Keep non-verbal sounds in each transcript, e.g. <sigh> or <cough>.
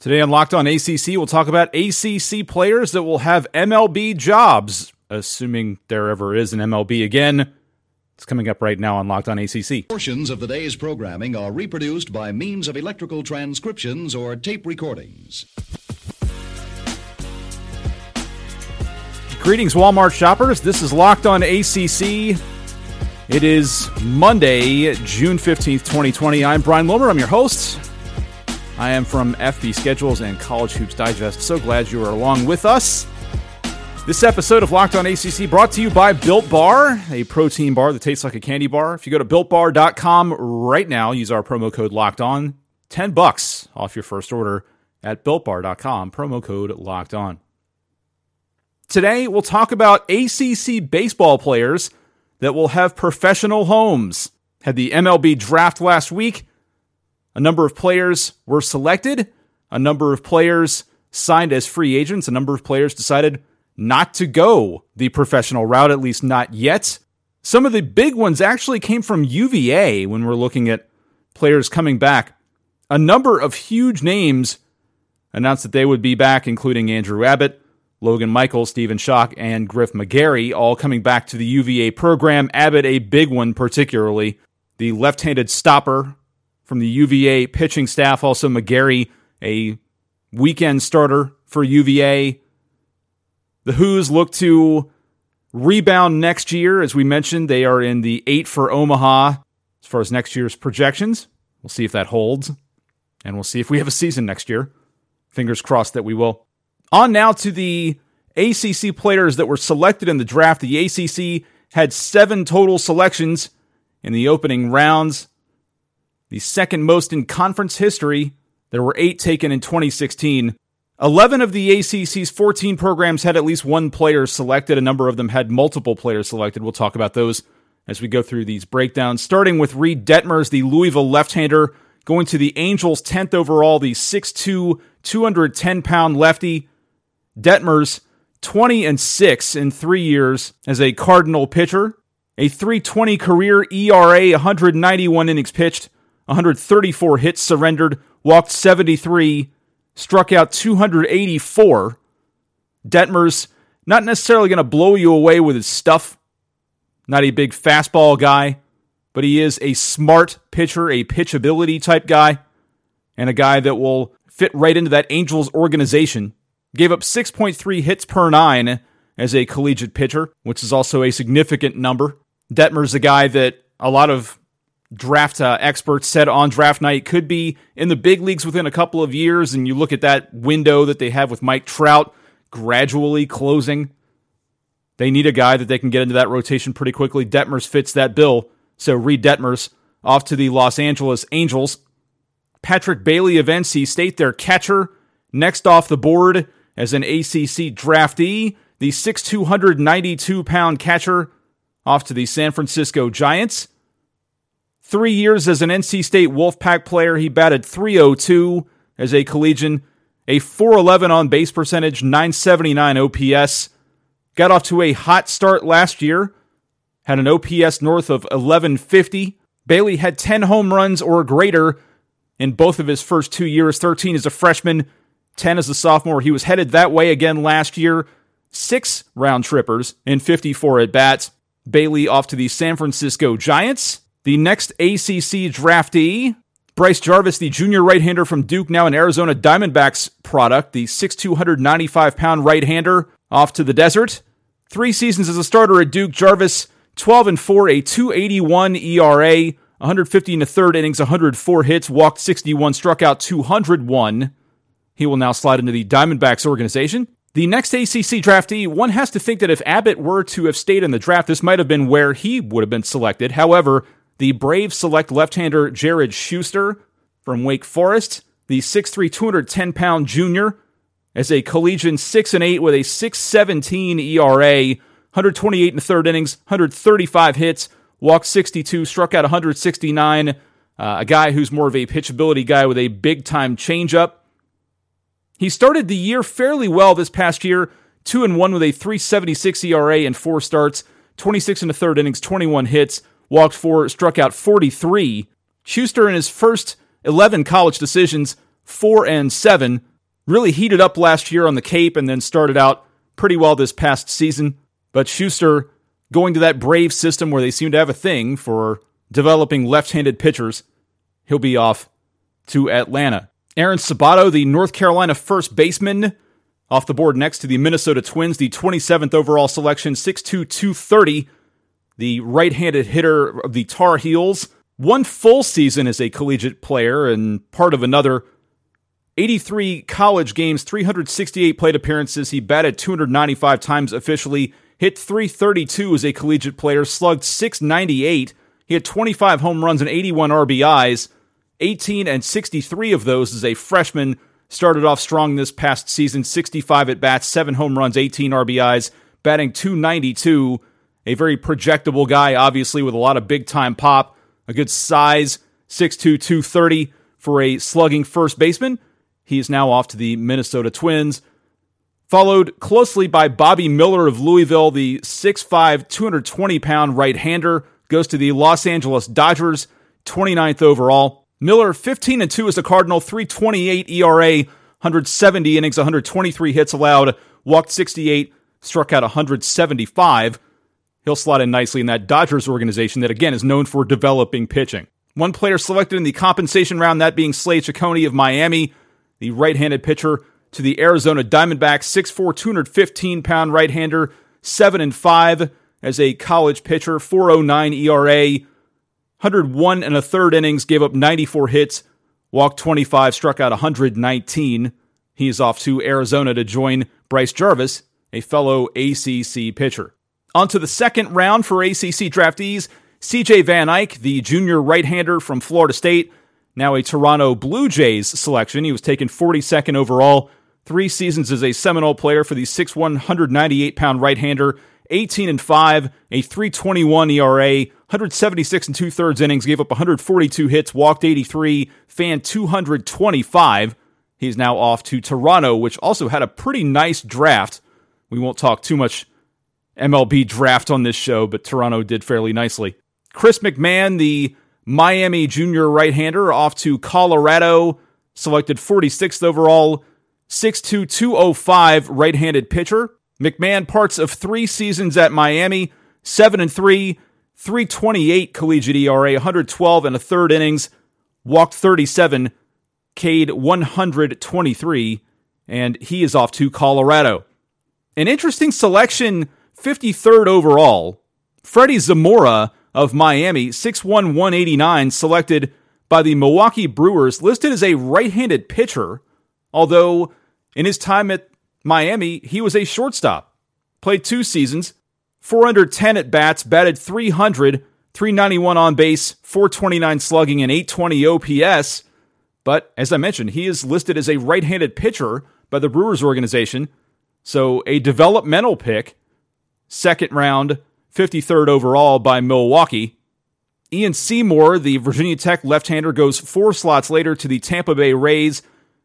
Today on Locked On ACC, we'll talk about ACC players that will have MLB jobs, assuming there ever is an MLB again. It's coming up right now on Locked On ACC. Portions of the day's programming are reproduced by means of electrical transcriptions or tape recordings. Greetings, Walmart shoppers. This is Locked On ACC. It is Monday, June 15th, 2020. I'm Brian Wilmer. I'm your host. I am from FB Schedules and College Hoops Digest. So glad you are along with us. This episode of Locked On ACC brought to you by Built Bar, a protein bar that tastes like a candy bar. If you go to builtbar.com right now, use our promo code Locked On, 10 bucks off your first order at builtbar.com, promo code Locked On. Today, we'll talk about ACC baseball players that will have professional homes. Had the MLB draft last week. A number of players were selected, a number of players signed as free agents, a number of players decided not to go the professional route, at least not yet. Some of the big ones actually came from UVA when we're looking at players coming back. A number of huge names announced that they would be back, including Andrew Abbott, Logan Michaels, Stephen Schoch, and Griff McGarry, all coming back to the UVA program. Abbott, a big one, particularly. The left handed stopper from the UVA pitching staff. Also, McGarry, a weekend starter for UVA. The Hoos look to rebound next year. As we mentioned, they are in the eight for Omaha as far as next year's projections. We'll see if that holds, and we'll see if we have a season next year. Fingers crossed that we will. On now to the ACC players that were selected in the draft. The ACC had seven total selections in the opening rounds the second most in conference history. There were eight taken in 2016. 11 of the ACC's 14 programs had at least one player selected. A number of them had multiple players selected. We'll talk about those as we go through these breakdowns. Starting with Reid Detmers, the Louisville left hander, going to the Angels 10th overall, the 6'2, 210 pound lefty. Detmers, 20 and 6 in three years as a Cardinal pitcher, a 320 career ERA, 191 innings pitched, 134 hits surrendered, walked 73, struck out 284. Detmer's not necessarily going to blow you away with his stuff. Not a big fastball guy, but he is a smart pitcher, a pitchability type guy, and a guy that will fit right into that Angels organization. Gave up 6.3 hits per nine as a collegiate pitcher, which is also a significant number. Detmer's a guy that a lot of draft uh, experts said on draft night could be in the big leagues within a couple of years. And you look at that window that they have with Mike Trout gradually closing. They need a guy that they can get into that rotation pretty quickly. Detmers fits that bill. So Reid Detmers off to the Los Angeles Angels. Patrick Bailey of NC State, their catcher, next off the board as an ACC draftee. The 6'292 pound catcher off to the San Francisco Giants. Three years as an NC State Wolfpack player, he batted 302 as a collegian, a 411 on base percentage, 979 OPS. Got off to a hot start last year, had an OPS north of 1150. Bailey had 10 home runs or greater in both of his first two years 13 as a freshman, 10 as a sophomore. He was headed that way again last year. Six round trippers in 54 at bats. Bailey off to the San Francisco Giants. The next ACC draftee, Bryce Jarvis, the junior right hander from Duke, now an Arizona Diamondbacks product, the 6,295 pound right hander off to the desert. Three seasons as a starter at Duke, Jarvis 12 and 4, a 281 ERA, 150 in the third innings, 104 hits, walked 61, struck out 201. He will now slide into the Diamondbacks organization. The next ACC draftee, one has to think that if Abbott were to have stayed in the draft, this might have been where he would have been selected. However, the Braves select left hander Jared Schuster from Wake Forest, the 6'3, 210 pound junior, as a collegian 6 and 8 with a 617 ERA, 128 in the third innings, 135 hits, walked 62, struck out 169. Uh, a guy who's more of a pitchability guy with a big time changeup. He started the year fairly well this past year, 2 and 1 with a 376 ERA and 4 starts, 26 in the third innings, 21 hits, walked four, struck out 43. Schuster in his first 11 college decisions, 4 and 7, really heated up last year on the Cape and then started out pretty well this past season. But Schuster going to that Brave system where they seem to have a thing for developing left handed pitchers, he'll be off to Atlanta. Aaron Sabato, the North Carolina first baseman, off the board next to the Minnesota Twins, the 27th overall selection, 6'2, 230, the right handed hitter of the Tar Heels. One full season as a collegiate player and part of another 83 college games, 368 plate appearances. He batted 295 times officially, hit 332 as a collegiate player, slugged 698. He had 25 home runs and 81 RBIs, 18 and 63 of those as a freshman. Started off strong this past season, 65 at bats, 7 home runs, 18 RBIs, batting 292. A very projectable guy, obviously, with a lot of big time pop, a good size, 6'2, 230 for a slugging first baseman. He is now off to the Minnesota Twins. Followed closely by Bobby Miller of Louisville, the 6'5, 220 pound right hander, goes to the Los Angeles Dodgers, 29th overall. Miller, 15 and 2 as a Cardinal, 328 ERA, 170 innings, 123 hits allowed, walked 68, struck out 175. He'll slot in nicely in that Dodgers organization that, again, is known for developing pitching. One player selected in the compensation round, that being Slade Cecconi of Miami, the right handed pitcher to the Arizona Diamondbacks, 6'4, 215 pound right hander, 7 and 5 as a college pitcher, 409 ERA, 101 and a third innings, gave up 94 hits, walked 25, struck out 119. He is off to Arizona to join Bryce Jarvis, a fellow ACC pitcher. On to the second round for ACC draftees. CJ Van Eyk, the junior right hander from Florida State, now a Toronto Blue Jays selection. He was taken 42nd overall, three seasons as a Seminole player for the 6'1", 198 pound right hander, 18 and 5, a 321 ERA, 176 and two thirds innings, gave up 142 hits, walked 83, fan 225. He's now off to Toronto, which also had a pretty nice draft. We won't talk too much MLB draft on this show, but Toronto did fairly nicely. Chris McMahon, the Miami junior right hander, off to Colorado, selected 46th overall, 6'2, 205 right handed pitcher. McMahon, parts of three seasons at Miami, 7 and 3, 328 collegiate ERA, 112 and a third innings, walked 37, K'd 123, and he is off to Colorado. An interesting selection, 53rd overall. Freddie Zamora of Miami, 6'1, 189, selected by the Milwaukee Brewers, listed as a right handed pitcher, although in his time at Miami, he was a shortstop. Played two seasons, 410 at bats, batted 300, 391 on base, 429 slugging, and 820 OPS. But as I mentioned, he is listed as a right handed pitcher by the Brewers organization. So a developmental pick, second round, 53rd overall by Milwaukee. Ian Seymour, the Virginia Tech left hander, goes four slots later to the Tampa Bay Rays.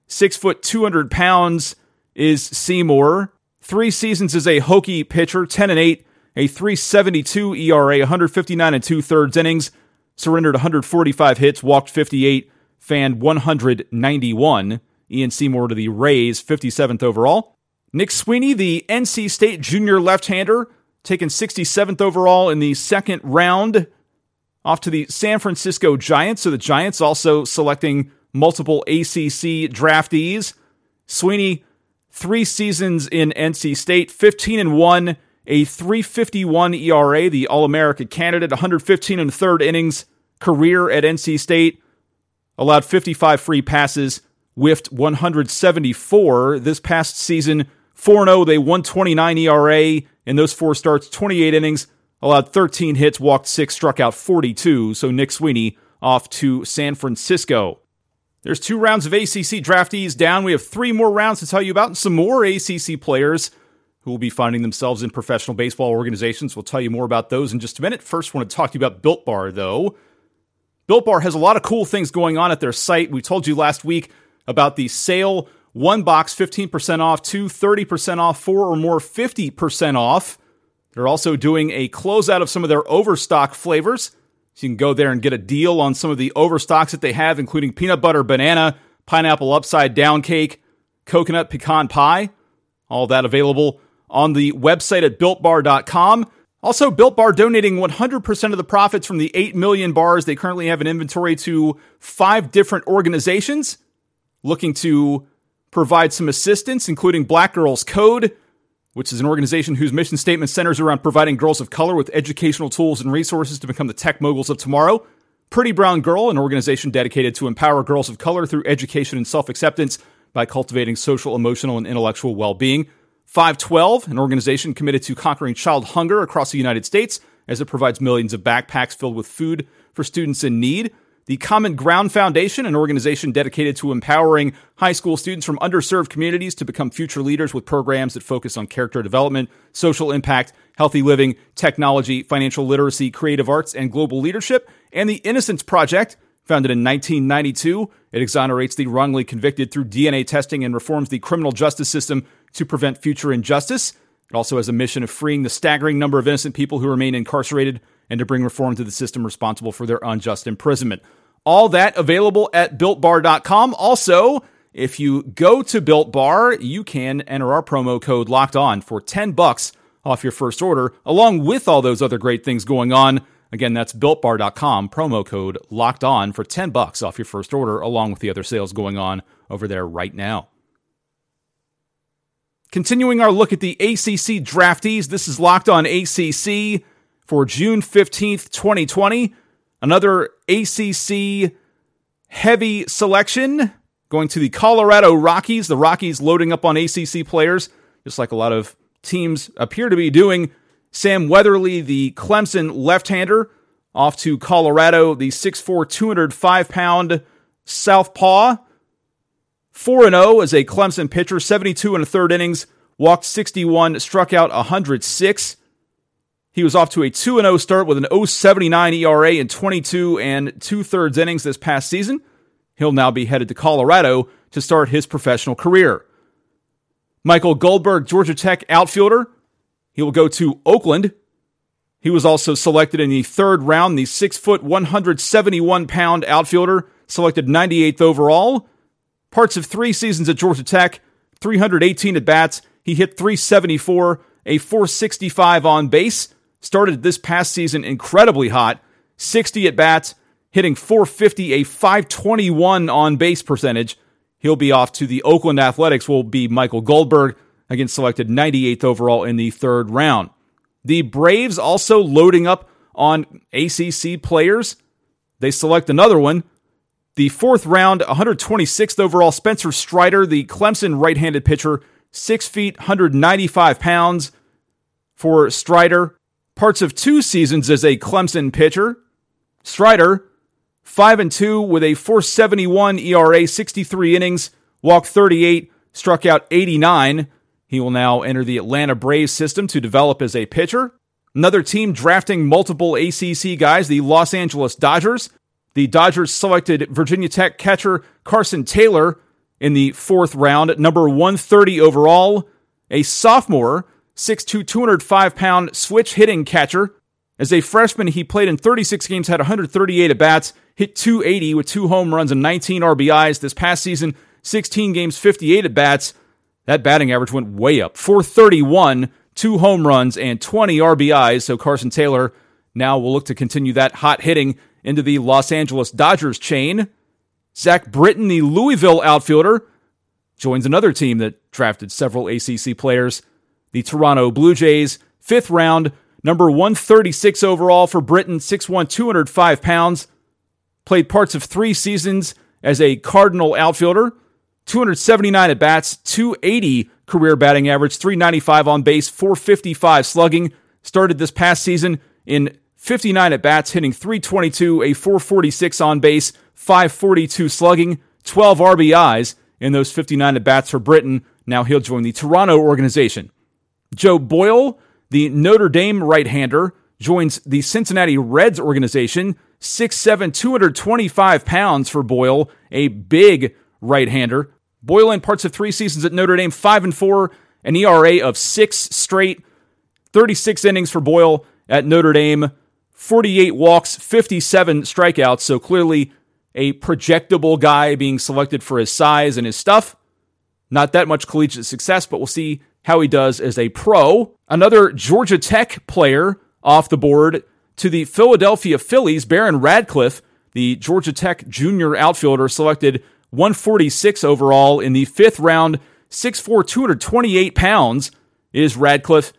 Six foot, 200 pounds is Seymour. Three seasons as a Hokie pitcher, 10 and 8, a 372 ERA, 159 and two thirds innings, surrendered 145 hits, walked 58, fanned 191. Ian Seymour to the Rays, 57th overall. Nick Swiney, the NC State junior left hander, taken 67th overall in the second round, off to the San Francisco Giants. So the Giants also selecting multiple ACC draftees. Swiney, three seasons in NC State, 15 and 1, a 351 ERA, the All America candidate, 115 and third innings career at NC State, allowed 55 free passes, whiffed 174 this past season. 4 0, they 129 ERA in those four starts, 28 innings, allowed 13 hits, walked six, struck out 42. So Nick Swiney off to San Francisco. There's two rounds of ACC draftees down. We have three more rounds to tell you about, and some more ACC players who will be finding themselves in professional baseball organizations. We'll tell you more about those in just a minute. First, want to talk to you about Built Bar, though. Built Bar has a lot of cool things going on at their site. We told you last week about the sale one box 15% off, two 30% off, four or more 50% off. They're also doing a closeout of some of their overstock flavors. So you can go there and get a deal on some of the overstocks that they have, including peanut butter banana, pineapple upside down cake, coconut pecan pie. All that available on the website at builtbar.com. Also, Built Bar donating 100% of the profits from the 8 million bars they currently have in inventory to five different organizations looking to provide some assistance, including Black Girls Code, which is an organization whose mission statement centers around providing girls of color with educational tools and resources to become the tech moguls of tomorrow. Pretty Brown Girl, an organization dedicated to empower girls of color through education and self acceptance by cultivating social, emotional, and intellectual well being. 512, an organization committed to conquering child hunger across the United States as it provides millions of backpacks filled with food for students in need. The Common Ground Foundation, an organization dedicated to empowering high school students from underserved communities to become future leaders with programs that focus on character development, social impact, healthy living, technology, financial literacy, creative arts, and global leadership. And the Innocence Project, founded in 1992, it exonerates the wrongly convicted through DNA testing and reforms the criminal justice system to prevent future injustice. It also has a mission of freeing the staggering number of innocent people who remain incarcerated and to bring reform to the system responsible for their unjust imprisonment. All that available at builtbar.com. Also, if you go to Built Bar, you can enter our promo code locked on for 10 bucks off your first order, along with all those other great things going on. Again, that's builtbar.com, promo code locked on for 10 bucks off your first order, along with the other sales going on over there right now. Continuing our look at the ACC draftees, this is locked on ACC for June 15th, 2020. Another ACC heavy selection going to the Colorado Rockies. The Rockies loading up on ACC players, just like a lot of teams appear to be doing. Sam Weatherly, the Clemson left hander, off to Colorado, the 6'4, 205 pound Southpaw. 4 0 as a Clemson pitcher, 72 and a third innings, walked 61, struck out 106. He was off to a 2 0 start with an 079 ERA in 22 and two thirds innings this past season. He'll now be headed to Colorado to start his professional career. Michael Guldberg, Georgia Tech outfielder. He will go to Oakland. He was also selected in the third round, the 6 foot, 171 pound outfielder, selected 98th overall. Parts of three seasons at Georgia Tech, 318 at bats. He hit 374, a 465 on base, started this past season incredibly hot 60 at bats, hitting 450, a 521 on base percentage. He'll be off to the Oakland Athletics, will be Michael Guldberg, again selected 98th overall in the third round. The Braves also loading up on ACC players. They select another one. The fourth round, 126th overall, Spencer Strider, the Clemson right handed pitcher, 6 feet, 195 pounds. For Strider, parts of two seasons as a Clemson pitcher. Strider, 5 and 2 with a 471 ERA, 63 innings, walked 38, struck out 89. He will now enter the Atlanta Braves system to develop as a pitcher. Another team drafting multiple ACC guys, the Los Angeles Dodgers. The Dodgers selected Virginia Tech catcher Carson Taylor in the fourth round, number 130 overall, a sophomore 6'2, 205 pound switch hitting catcher. As a freshman, he played in 36 games, had 138 at bats, hit 280 with two home runs and 19 RBIs. This past season, 16 games, 58 at bats. That batting average went way up 431, two home runs, and 20 RBIs. So Carson Taylor now will look to continue that hot hitting into the Los Angeles Dodgers chain. Zach Britton, the Louisville outfielder, joins another team that drafted several ACC players the Toronto Blue Jays. Fifth round, number 136 overall for Britton, 6'1, 205 pounds. Played parts of three seasons as a Cardinal outfielder, 279 at bats, 280 career batting average, 395 on base, 455 slugging. Started this past season in 59 at bats, hitting 322, a 446 on base, 542 slugging, 12 RBIs in those 59 at bats for Britton. Now he'll join the Toronto organization. Joe Boyle, the Notre Dame right hander, joins the Cincinnati Reds organization. 6'7, 225 pounds for Boyle, a big right hander. Boyle in parts of three seasons at Notre Dame, 5 and 4, an ERA of six straight, 36 innings for Boyle at Notre Dame, 48 walks, 57 strikeouts. So clearly a projectable guy being selected for his size and his stuff. Not that much collegiate success, but we'll see how he does as a pro. Another Georgia Tech player off the board to the Philadelphia Phillies, Baron Radcliffe, the Georgia Tech junior outfielder, selected 146 overall in the fifth round, 6'4, 228 pounds is Radcliffe.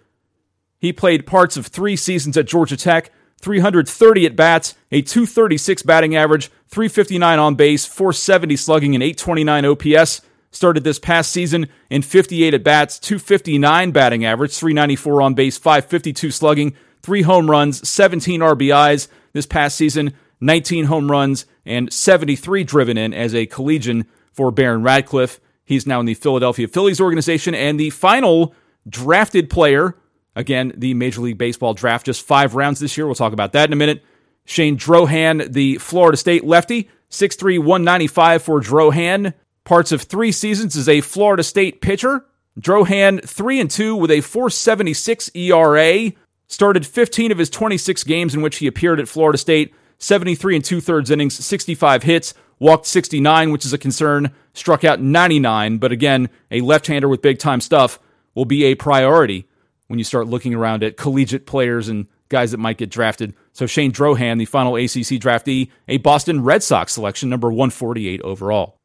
He played parts of three seasons at Georgia Tech, 330 at bats, a 236 batting average, 359 on base, 470 slugging, and 829 OPS. Started this past season in 58 at bats, 259 batting average, 394 on base, 552 slugging, three home runs, 17 RBIs. This past season, 19 home runs, and 73 driven in as a collegian for Baron Radcliffe. He's now in the Philadelphia Phillies organization and the final drafted player. Again, the Major League Baseball draft, just five rounds this year. We'll talk about that in a minute. Shane Drohan, the Florida State lefty, 6'3, 195 for Drohan parts of three seasons as a Florida State pitcher. Drohan 3 and 2 with a 476 ERA. Started 15 of his 26 games in which he appeared at Florida State, 73 and two thirds innings, 65 hits, walked 69, which is a concern, struck out 99. But again, a left hander with big time stuff will be a priority when you start looking around at collegiate players and guys that might get drafted. So Shane Drohan, the final ACC draftee, a Boston Red Sox selection, number 148 overall.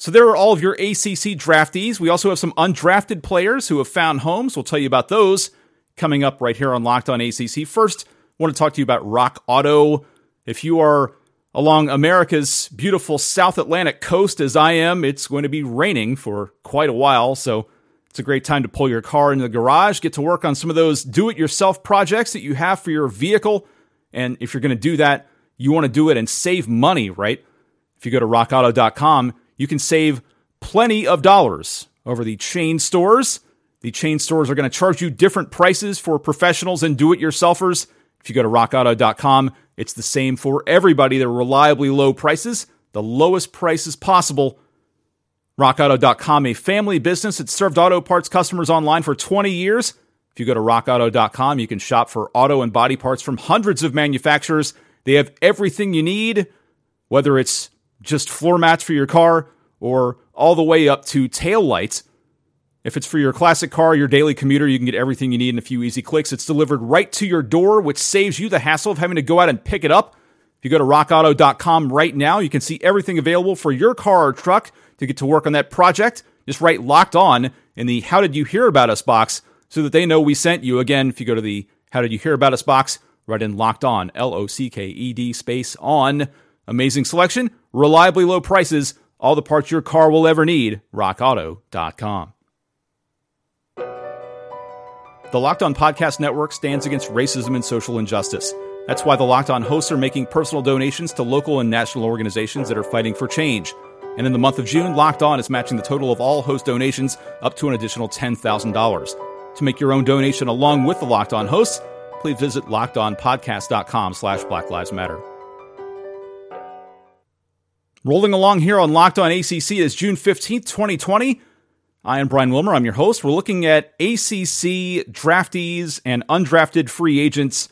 So there are all of your ACC draftees. We also have some undrafted players who have found homes. We'll tell you about those coming up right here on Locked On ACC. First, I want to talk to you about Rock Auto. If you are along America's beautiful South Atlantic coast, as I am, it's going to be raining for quite a while. So it's a great time to pull your car into the garage, get to work on some of those do it yourself projects that you have for your vehicle. And if you're going to do that, you want to do it and save money, right? If you go to rockauto.com, you can save plenty of dollars over the chain stores. The chain stores are going to charge you different prices for professionals and do it yourselfers. If you go to rockauto.com, it's the same for everybody. They're reliably low prices, the lowest prices possible. RockAuto.com, a family business that served auto parts customers online for 20 years. If you go to rockauto.com, you can shop for auto and body parts from hundreds of manufacturers. They have everything you need, whether it's just floor mats for your car or all the way up to tail lights. If it's for your classic car, your daily commuter, you can get everything you need in a few easy clicks. It's delivered right to your door, which saves you the hassle of having to go out and pick it up. If you go to rockauto.com right now, you can see everything available for your car or truck to get to work on that project. Just write locked on in the How Did You Hear About Us box so that they know we sent you. Again, if you go to the How Did You Hear About Us box, write in locked on, L O C K E D space on. Amazing selection, reliably low prices, all the parts your car will ever need. RockAuto.com. The Locked On Podcast Network stands against racism and social injustice. That's why the Locked On hosts are making personal donations to local and national organizations that are fighting for change. And in the month of June, Locked On is matching the total of all host donations up to an additional $10,000. To make your own donation along with the Locked On hosts, please visit lockedonpodcast.com slash Black Lives Matter. Rolling along here on Locked On ACC is June 15th, 2020. I am Brian Wilmer. I'm your host. We're looking at ACC draftees and undrafted free agents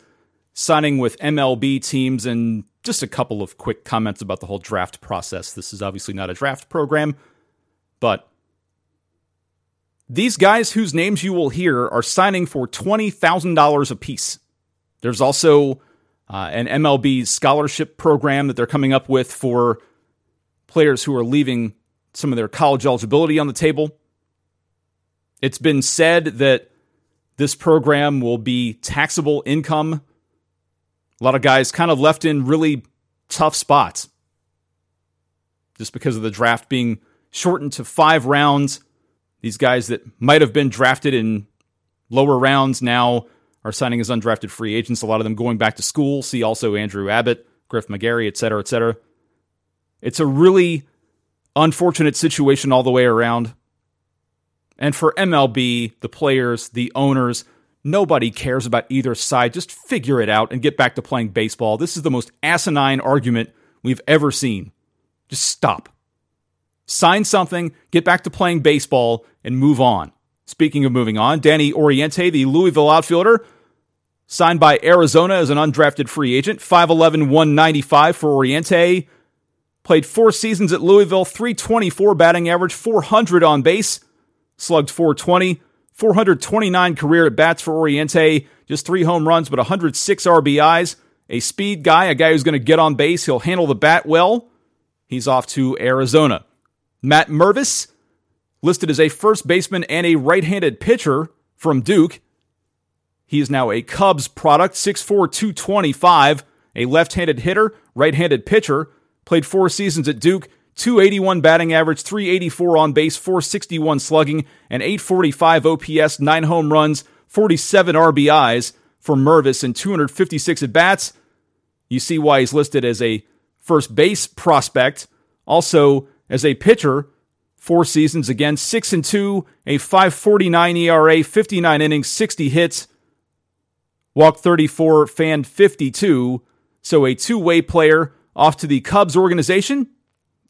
signing with MLB teams and just a couple of quick comments about the whole draft process. This is obviously not a draft program, but these guys whose names you will hear are signing for $20,000 apiece. There's also uh, an MLB scholarship program that they're coming up with for players who are leaving some of their college eligibility on the table. It's been said that this program will be taxable income. A lot of guys kind of left in really tough spots just because of the draft being shortened to five rounds. These guys that might have been drafted in lower rounds now are signing as undrafted free agents. A lot of them going back to school. See also Andrew Abbott, Griff McGarry, et cetera, et cetera. It's a really unfortunate situation all the way around. And for MLB, the players, the owners, nobody cares about either side. Just figure it out and get back to playing baseball. This is the most asinine argument we've ever seen. Just stop. Sign something, get back to playing baseball, and move on. Speaking of moving on, Danny Oriente, the Louisville outfielder, signed by Arizona as an undrafted free agent, 5'11, 195 for Oriente. Played four seasons at Louisville, 324 batting average, 400 on base, slugged 420, 429 career at bats for Oriente, just three home runs, but 106 RBIs. A speed guy, a guy who's going to get on base. He'll handle the bat well. He's off to Arizona. Matt Mervis, listed as a first baseman and a right handed pitcher from Duke. He is now a Cubs product, 6'4, 225, a left handed hitter, right handed pitcher. Played four seasons at Duke, 281 batting average, 384 on base, 461 slugging, and 845 OPS, 9 home runs, 47 RBIs for Mervis in 256 at bats. You see why he's listed as a first base prospect. Also, as a pitcher, four seasons again, 6 and 2, a 549 ERA, 59 innings, 60 hits, walk 34, fan 52. So a two way player off to the Cubs organization.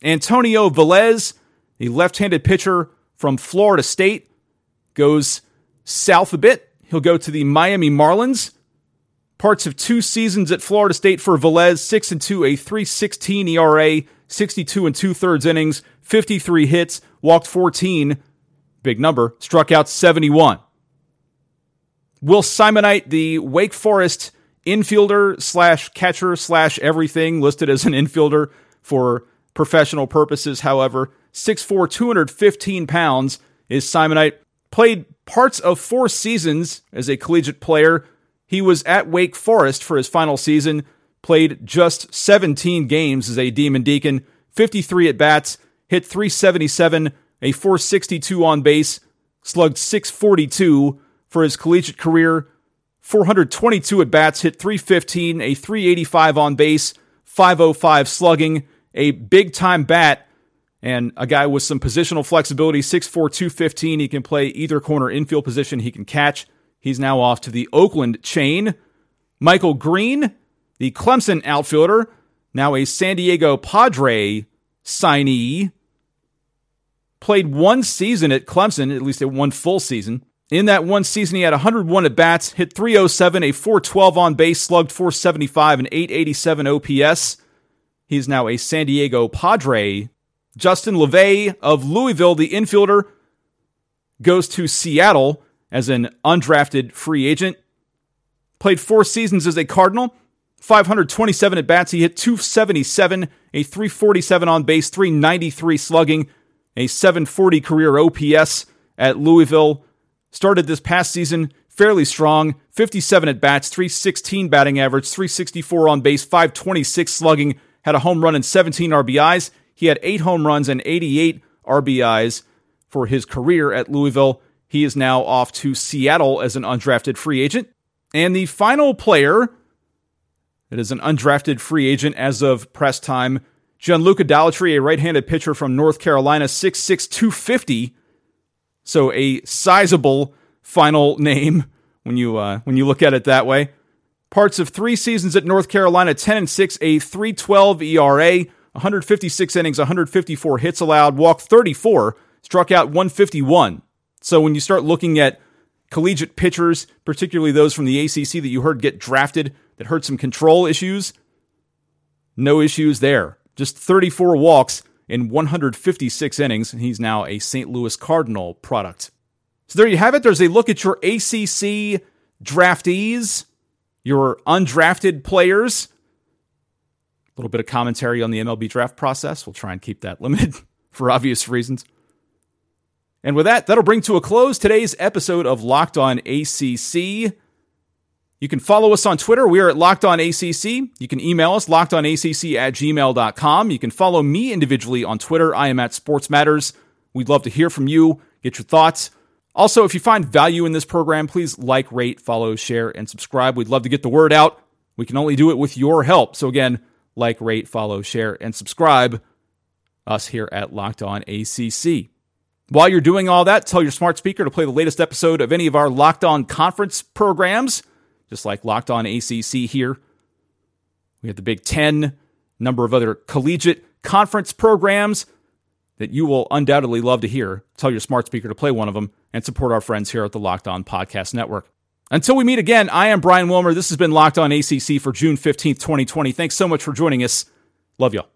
Antonio Velez, the left handed pitcher from Florida State, goes south a bit. He'll go to the Miami Marlins. Parts of two seasons at Florida State for Velez, 6 and 2, a 316 ERA, 62 and two thirds innings, 53 hits, walked 14, big number, struck out 71. Will Simoneit, the Wake Forest infielder slash catcher slash everything, listed as an infielder for professional purposes, however, 6'4, 215 pounds is Simoneit. Played parts of four seasons as a collegiate player. He was at Wake Forest for his final season, played just 17 games as a Demon Deacon, 53 at bats, hit 377, a 462 on base, slugged 642 for his collegiate career, 422 at bats, hit 315, a 385 on base, 505 slugging, a big time bat, and a guy with some positional flexibility, 6'4, 215. He can play either corner infield position, he can catch. He's now off to the Oakland chain. Michael Green, the Clemson outfielder, now a San Diego Padre signee, played one season at Clemson, at least one full season. In that one season, he had 101 at bats, hit 307, a 412 on base, slugged 475, and 887 OPS. He's now a San Diego Padre. Justin Lavey of Louisville, the infielder, goes to Seattle as an undrafted free agent. Played four seasons as a Cardinal, 527 at bats. He hit 277, a 347 on base, 393 slugging, a 740 career OPS at Louisville. Started this past season fairly strong 57 at bats, 316 batting average, 364 on base, 526 slugging, had a home run and 17 RBIs. He had eight home runs and 88 RBIs for his career at Louisville. He is now off to Seattle as an undrafted free agent. And the final player that is an undrafted free agent as of press time Gianluca Dalatri, a right handed pitcher from North Carolina, 6'6, 250. So a sizable final name when you, uh, when you look at it that way. Parts of three seasons at North Carolina, 10 and 6, a 312 ERA, 156 innings, 154 hits allowed, walked 34, struck out 151. So when you start looking at collegiate pitchers, particularly those from the ACC that you heard get drafted that hurt some control issues, no issues there just 34 walks in 156 innings, he's now a St. Louis Cardinal product. So there you have it. There's a look at your ACC draftees, your undrafted players. A little bit of commentary on the MLB draft process. We'll try and keep that <laughs> limited for obvious reasons. And with that, that'll bring to a close today's episode of Locked On ACC. You can follow us on Twitter. We are at Locked On ACC. You can email us, lockedonacc at gmail.com. You can follow me individually on Twitter. I am at Sports Matters. We'd love to hear from you, get your thoughts. Also, if you find value in this program, please like, rate, follow, share, and subscribe. We'd love to get the word out. We can only do it with your help. So, again, like, rate, follow, share, and subscribe us here at Locked On ACC. While you're doing all that, tell your smart speaker to play the latest episode of any of our Locked On conference programs just like Locked On ACC here. We have the Big Ten, number of other collegiate conference programs that you will undoubtedly love to hear. Tell your smart speaker to play one of them and support our friends here at the Locked On Podcast Network. Until we meet again, I am Brian Wilmer. This has been Locked On ACC for June 15th, 2020. Thanks so much for joining us. Love y'all.